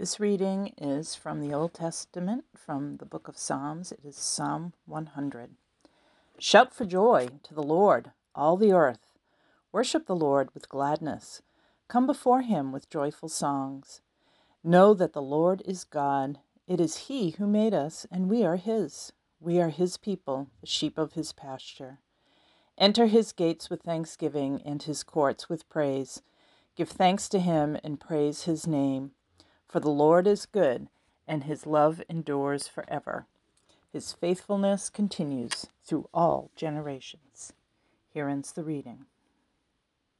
This reading is from the Old Testament, from the book of Psalms. It is Psalm 100. Shout for joy to the Lord, all the earth. Worship the Lord with gladness. Come before him with joyful songs. Know that the Lord is God. It is he who made us, and we are his. We are his people, the sheep of his pasture. Enter his gates with thanksgiving and his courts with praise. Give thanks to him and praise his name. For the Lord is good, and his love endures forever. His faithfulness continues through all generations. Here ends the reading.